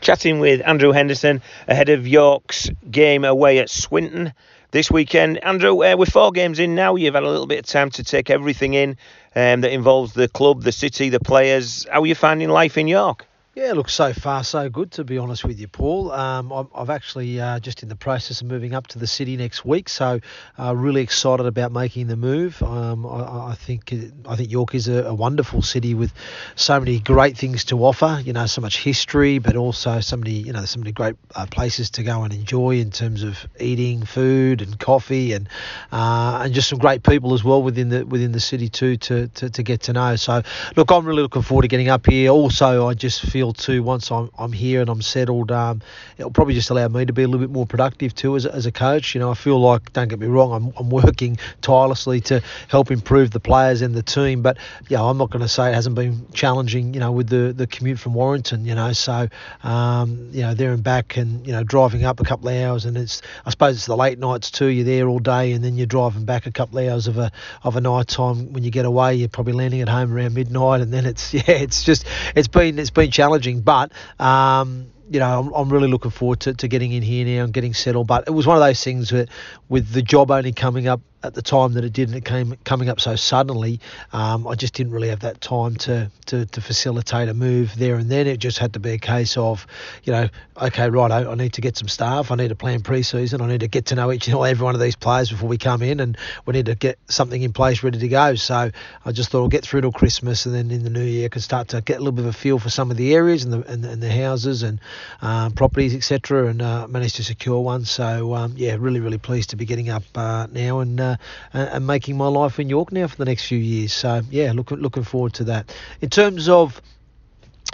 chatting with Andrew Henderson ahead of York's game away at Swinton this weekend. Andrew, uh, we're four games in now. You've had a little bit of time to take everything in um, that involves the club, the city, the players. How are you finding life in York? Yeah, look, so far so good to be honest with you, Paul. Um, I'm, I've actually uh, just in the process of moving up to the city next week, so uh, really excited about making the move. Um, I, I, think I think York is a, a, wonderful city with so many great things to offer. You know, so much history, but also so many you know so many great uh, places to go and enjoy in terms of eating, food, and coffee, and uh, and just some great people as well within the within the city too to, to to get to know. So look, I'm really looking forward to getting up here. Also, I just feel too once I'm, I'm here and I'm settled. Um, it'll probably just allow me to be a little bit more productive too as, as a coach. You know, I feel like, don't get me wrong, I'm, I'm working tirelessly to help improve the players and the team. But, yeah, I'm not going to say it hasn't been challenging, you know, with the, the commute from Warrington, you know. So, um, you know, there and back and, you know, driving up a couple of hours. And it's, I suppose it's the late nights too. You're there all day and then you're driving back a couple of hours of a, of a night time. When you get away, you're probably landing at home around midnight. And then it's, yeah, it's just, it's been, it's been challenging challenging, but um, you know, I'm, I'm really looking forward to, to getting in here now and getting settled. But it was one of those things that, with the job only coming up at the time that it did and it came coming up so suddenly, um, I just didn't really have that time to, to, to facilitate a move there and then. It just had to be a case of, you know, okay, right, I, I need to get some staff, I need to plan pre-season, I need to get to know each and every one of these players before we come in, and we need to get something in place ready to go. So I just thought I'll get through till Christmas, and then in the new year I can start to get a little bit of a feel for some of the areas and the and, and the houses and um, properties, etc., and uh, managed to secure one. So um, yeah, really, really pleased to be getting up uh, now and uh, and making my life in York now for the next few years. So yeah, looking looking forward to that. In terms of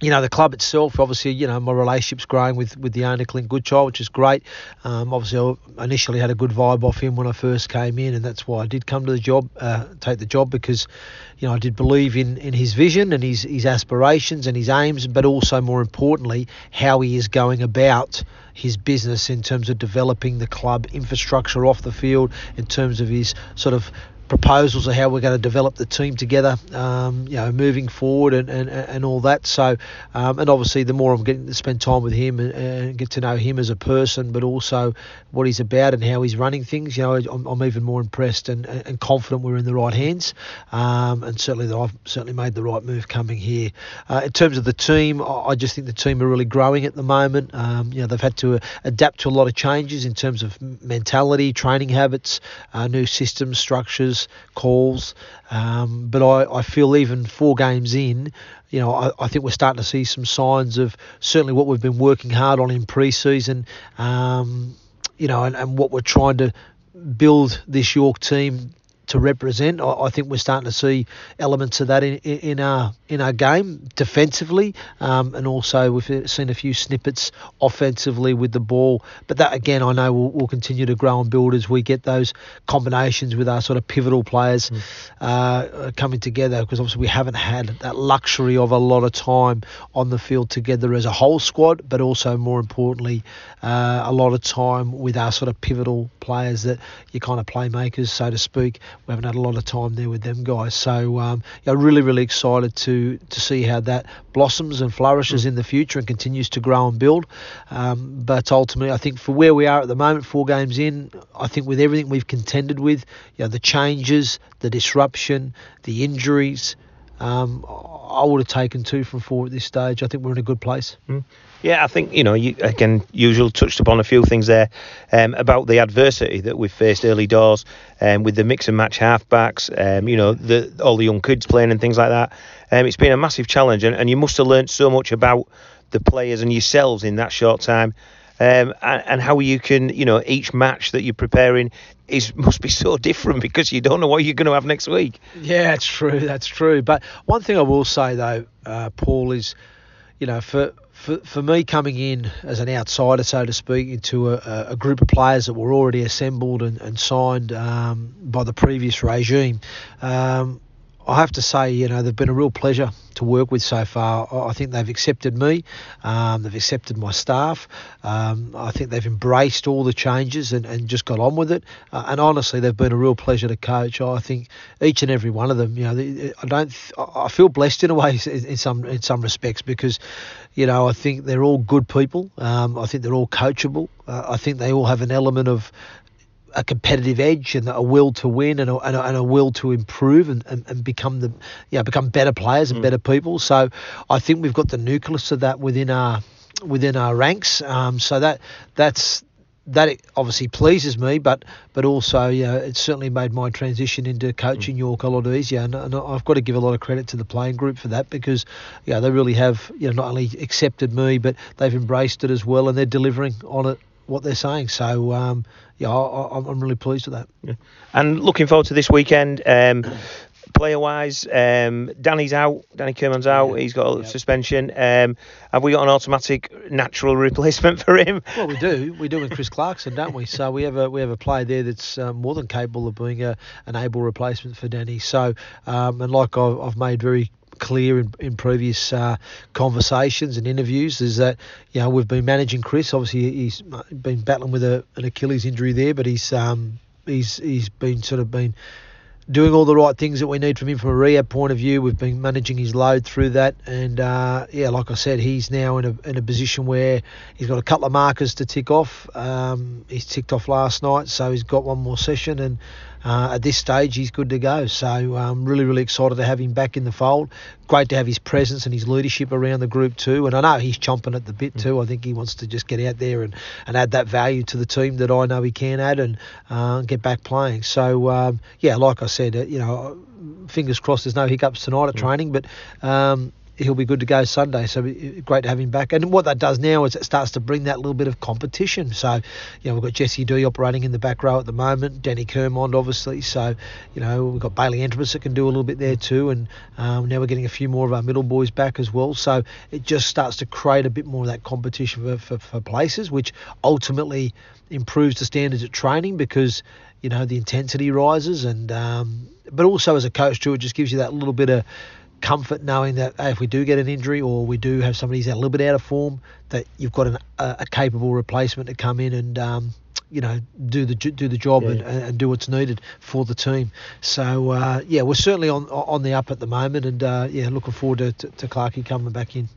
you know the club itself obviously you know my relationship's growing with with the owner Clint Goodchild which is great. Um, obviously I initially had a good vibe off him when I first came in and that's why I did come to the job uh, take the job because you know I did believe in in his vision and his his aspirations and his aims but also more importantly how he is going about his business in terms of developing the club infrastructure off the field in terms of his sort of proposals of how we're going to develop the team together, um, you know, moving forward and, and, and all that. So, um, and obviously, the more I'm getting to spend time with him and, and, get to know him as a person, but also what he's about and how he's running things, you know, I'm, I'm even more impressed and, and confident we're in the right hands. Um, and certainly that I've certainly made the right move coming here. Uh, in terms of the team, I just think the team are really growing at the moment. Um, you know, they've had to adapt to a lot of changes in terms of mentality, training habits, uh, new systems, structures calls. Um, but I, I feel even four games in, you know, I, I, think we're starting to see some signs of certainly what we've been working hard on in pre-season, um, you know, and, and what we're trying to build this York team to represent. I, I, think we're starting to see elements of that in, in our in our game defensively, um, and also we've seen a few snippets offensively with the ball. But that again, I know will will continue to grow and build as we get those combinations with our sort of pivotal players mm. uh, coming together. Because obviously we haven't had that luxury of a lot of time on the field together as a whole squad, but also more importantly, uh, a lot of time with our sort of pivotal players that you kind of playmakers, so to speak we haven't had a lot of time there with them guys. So um, yeah, really, really excited to to see how that blossoms and flourishes mm. in the future and continues to grow and build. Um, but ultimately, I think for where we are at the moment, four games in, I think with everything we've contended with, you know, the changes, the disruption, the injuries. Um, I would have taken two from four at this stage. I think we're in a good place. Mm. Yeah, I think you know, you, again, usual touched upon a few things there um, about the adversity that we've faced early doors um, with the mix and match halfbacks. Um, you know, the, all the young kids playing and things like that. Um, it's been a massive challenge, and, and you must have learned so much about the players and yourselves in that short time. Um, and, and, how you can, you know, each match that you're preparing is must be so different because you don't know what you're going to have next week. Yeah, that's true. That's true. But one thing I will say though, uh, Paul, is, you know, for for, for me coming in as an outsider, so to speak, into a, a group of players that were already assembled and, and signed um, by the previous regime, um, I have to say, you know, they've been a real pleasure to work with so far. I think they've accepted me, um, they've accepted my staff. Um, I think they've embraced all the changes and, and just got on with it. Uh, and honestly, they've been a real pleasure to coach. I think each and every one of them. You know, I don't. I feel blessed in a way in some in some respects because, you know, I think they're all good people. Um, I think they're all coachable. Uh, I think they all have an element of a competitive edge and a will to win and a, and a, and a will to improve and, and, and, become the you know, become better players and mm. better people. So I think we've got the nucleus of that within our within our ranks. Um, so that that's that obviously pleases me, but but also yeah, it's certainly made my transition into coaching mm. York a lot easier, and, and, I've got to give a lot of credit to the playing group for that because yeah, they really have you know not only accepted me, but they've embraced it as well, and they're delivering on it what they're saying. So um, yeah, I, am really pleased with that. Yeah. And looking forward to this weekend. Um, player wise, um, Danny's out. Danny Kirmond's out. Yeah. He's got a yeah. suspension. Um, have we got an automatic natural replacement for him? Well, we do. We do with Chris Clarkson, don't we? So we have a we have a player there that's um, more than capable of being a, an able replacement for Danny. So um, and like I've, I've made very clear in, in previous uh, conversations and interviews is that you know we've been managing Chris. Obviously, he's been battling with a, an Achilles injury there, but he's um, he's he's been sort of been doing all the right things that we need from him from a rehab point of view. We've been managing his load through that, and uh, yeah, like I said, he's now in a in a position where he's got a couple of markers to tick off. Um, he's ticked off last night, so he's got one more session, and uh, at this stage, he's good to go. So I'm um, really, really excited to have him back in the fold. Great to have his presence and his leadership around the group too. And I know he's chomping at the bit too. I think he wants to just get out there and, and add that value to the team that I know he can add and uh, get back playing. So um, yeah, like I said, uh, you know, fingers crossed there's no hiccups tonight at training, but um, he'll be good to go Sunday. So great to have him back. And what that does now is it starts to bring that little bit of competition. So, you know, we've got Jesse Dee operating in the back row at the moment, Danny Kirmond, obviously. So, you know, we've got Bailey Antrobus that can do a little bit there too. And um, now we're getting a few more of our middle boys back as well. So it just starts to create a bit more of that competition for, for, for places, which ultimately improves the standards of training because, you know, the intensity rises and, um, but also as a coach too, it just gives you that little bit of comfort knowing that if we do get an injury or we do have somebody who's a little bit out of form, that you've got an, a, a, capable replacement to come in and um, you know do the do the job yeah. and, and, do what's needed for the team. So uh, yeah, we're certainly on on the up at the moment, and uh, yeah, looking forward to, to, to Clarkey coming back in.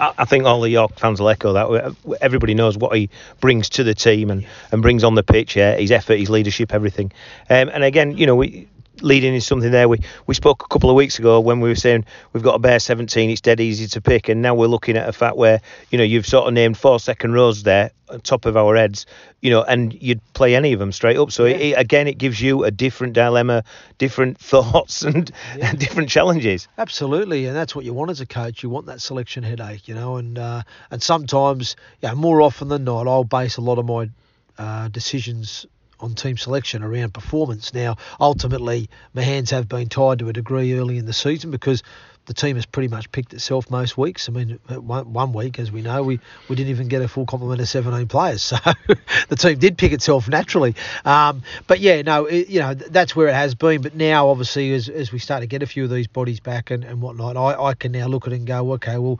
I think all the York fans will echo that. Everybody knows what he brings to the team and, and brings on the pitch, yeah, his effort, his leadership, everything. Um, and again, you know, we, leading is something there. We we spoke a couple of weeks ago when we were saying we've got a bare 17. It's dead easy to pick, and now we're looking at a fact where you know you've sort of named four second rows there, on top of our heads, you know, and you'd play any of them straight up. So yeah. it, again, it gives you a different dilemma, different thoughts, and, yeah. and, different challenges. Absolutely, and that's what you want as a coach. You want that selection headache, you know, and uh, and sometimes, yeah, more often than not, I'll base a lot of my uh, decisions on team selection around performance. Now, ultimately, my hands have been tied to a degree early in the season because the team has pretty much picked itself most weeks. I mean, one, week, as we know, we, we didn't even get a full complement of 17 players, so the team did pick itself naturally. Um, but yeah, no, it, you know that's where it has been. But now, obviously, as, as we start to get a few of these bodies back and, and whatnot, I, I can now look at it and go, okay, well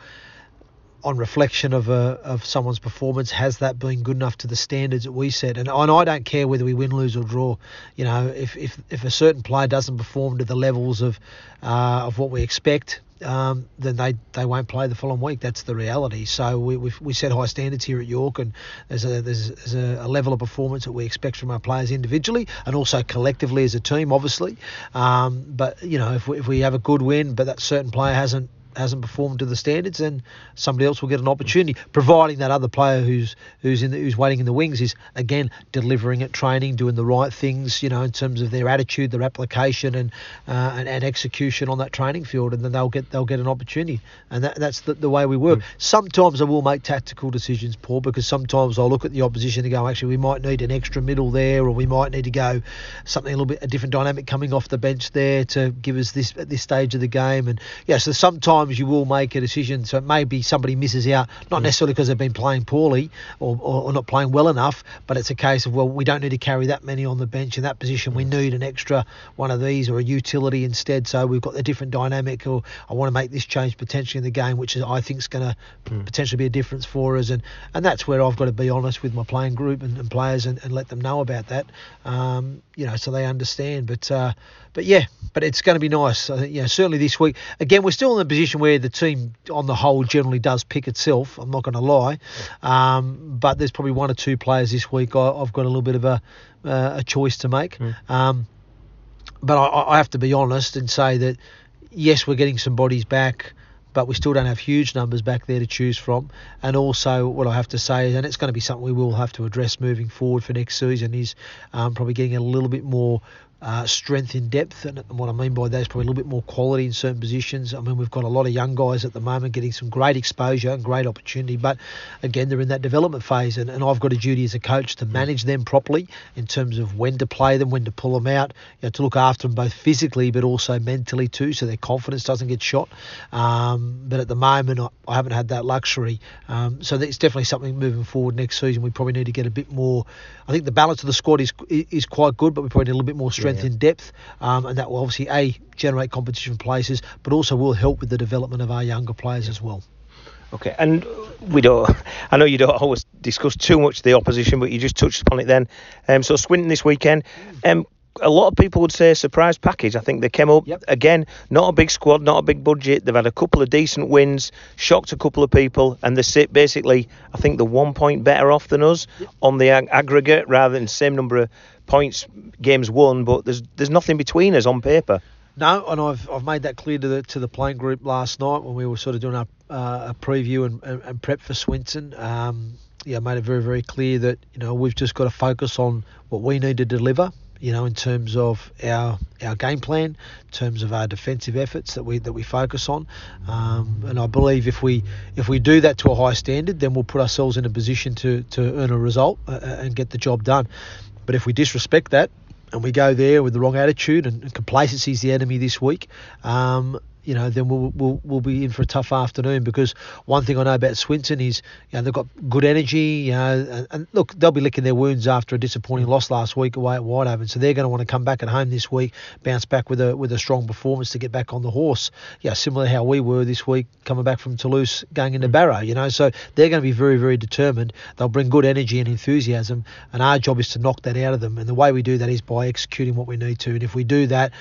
on reflection of a of someone's performance, has that been good enough to the standards that we set? And, and I don't care whether we win, lose, or draw. You know, if if, if a certain player doesn't perform to the levels of uh, of what we expect, um, then they, they won't play the following week. That's the reality. So we we set high standards here at York, and there's a there's, there's a, a, level of performance that we expect from our players individually and also collectively as a team, obviously. Um, but you know, if we, if we have a good win, but that certain player hasn't hasn't performed to the standards, then somebody else will get an opportunity, providing that other player who's who's in the, who's waiting in the wings is again delivering at training, doing the right things, you know, in terms of their attitude, their application, and uh, and, and, execution on that training field, and then they'll get they'll get an opportunity, and that, that's the, the way we work. Mm. Sometimes I will make tactical decisions, Paul, because sometimes I'll look at the opposition and go, actually, we might need an extra middle there, or we might need to go something a little bit a different dynamic coming off the bench there to give us this at this stage of the game, and yeah, so sometimes sometimes you will make a decision. So maybe somebody misses out, not necessarily because they've been playing poorly or, or, or, not playing well enough, but it's a case of well, we don't need to carry that many on the bench in that position. We need an extra one of these or a utility instead. So we've got a different dynamic, or I want to make this change potentially in the game, which is I think is going to mm. potentially be a difference for us. And and that's where I've got to be honest with my playing group and, and players and, and let them know about that. Um, you know, so they understand. But uh, but yeah, but it's going to be nice. Uh, yeah, certainly this week. Again, we're still in a position where the team, on the whole, generally does pick itself. I'm not going to lie, um, but there's probably one or two players this week I, have got a little bit of a uh, a choice to make. Mm. Um, but I, I have to be honest and say that yes, we're getting some bodies back but we still don't have huge numbers back there to choose from. And also, what I have to say, and it's going to be something we will have to address moving forward for next season, is um, probably getting a little bit more uh, strength in depth, and what I mean by that is probably a little bit more quality in certain positions. I mean, we've got a lot of young guys at the moment getting some great exposure and great opportunity, but again, they're in that development phase, and, and I've got a duty as a coach to manage them properly in terms of when to play them, when to pull them out, you know, to look after them both physically but also mentally too, so their confidence doesn't get shot. Um, but at the moment, I, I, haven't had that luxury, um, so it's definitely something moving forward next season. We probably need to get a bit more. I think the balance of the squad is is quite good, but we probably need a little bit more strength strength yeah. in depth, um, and that will obviously a generate competition places, but also will help with the development of our younger players as well. Okay, and we don't. I know you don't always discuss too much the opposition, but you just touched upon it then. Um, so Swinton this weekend. Um, a lot of people would say surprise package. I think they came up yep. again, not a big squad, not a big budget. They've had a couple of decent wins, shocked a couple of people, and they sit basically. I think they're one point better off than us yep. on the ag- aggregate, rather than the same number of points games won. But there's there's nothing between us on paper. No, and I've I've made that clear to the to the playing group last night when we were sort of doing a, uh, a preview and, and, and, prep for Swinton. Um, yeah, made it very very clear that you know we've just got to focus on what we need to deliver you know, in terms of our our game plan, in terms of our defensive efforts that we that we focus on. Um, and I believe if we if we do that to a high standard, then we'll put ourselves in a position to to earn a result uh, uh and get the job done. But if we disrespect that and we go there with the wrong attitude and, complacency is the enemy this week, um, you know, then we'll, we'll we'll be in for a tough afternoon because one thing I know about Swinton is, you know, they've got good energy, you know, and, and look, they'll be licking their wounds after a disappointing loss last week away at Whitehaven, so they're going to want to come back at home this week, bounce back with a with a strong performance to get back on the horse. Yeah, similar to how we were this week coming back from Toulouse, going into mm. Barrow, you know, so they're going to be very very determined. They'll bring good energy and enthusiasm, and our job is to knock that out of them. And the way we do that is by executing what we need to, and if we do that,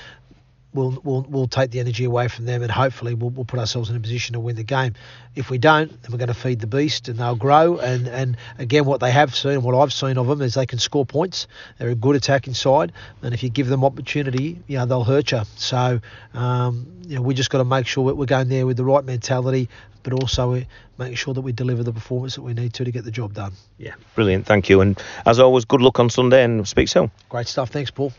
we'll, we'll, we'll take the energy away from them and hopefully we'll, we'll put ourselves in a position to win the game. If we don't, then we're going to feed the beast and they'll grow. And, and again, what they have seen, what I've seen of them, is they can score points. They're a good attacking side. And if you give them opportunity, you know, they'll hurt you. So, um, you know, we just got to make sure that we're going there with the right mentality, but also making sure that we deliver the performance that we need to to get the job done. Yeah, brilliant. Thank you. And as always, good luck on Sunday and speak soon. Great stuff. Thanks, Paul.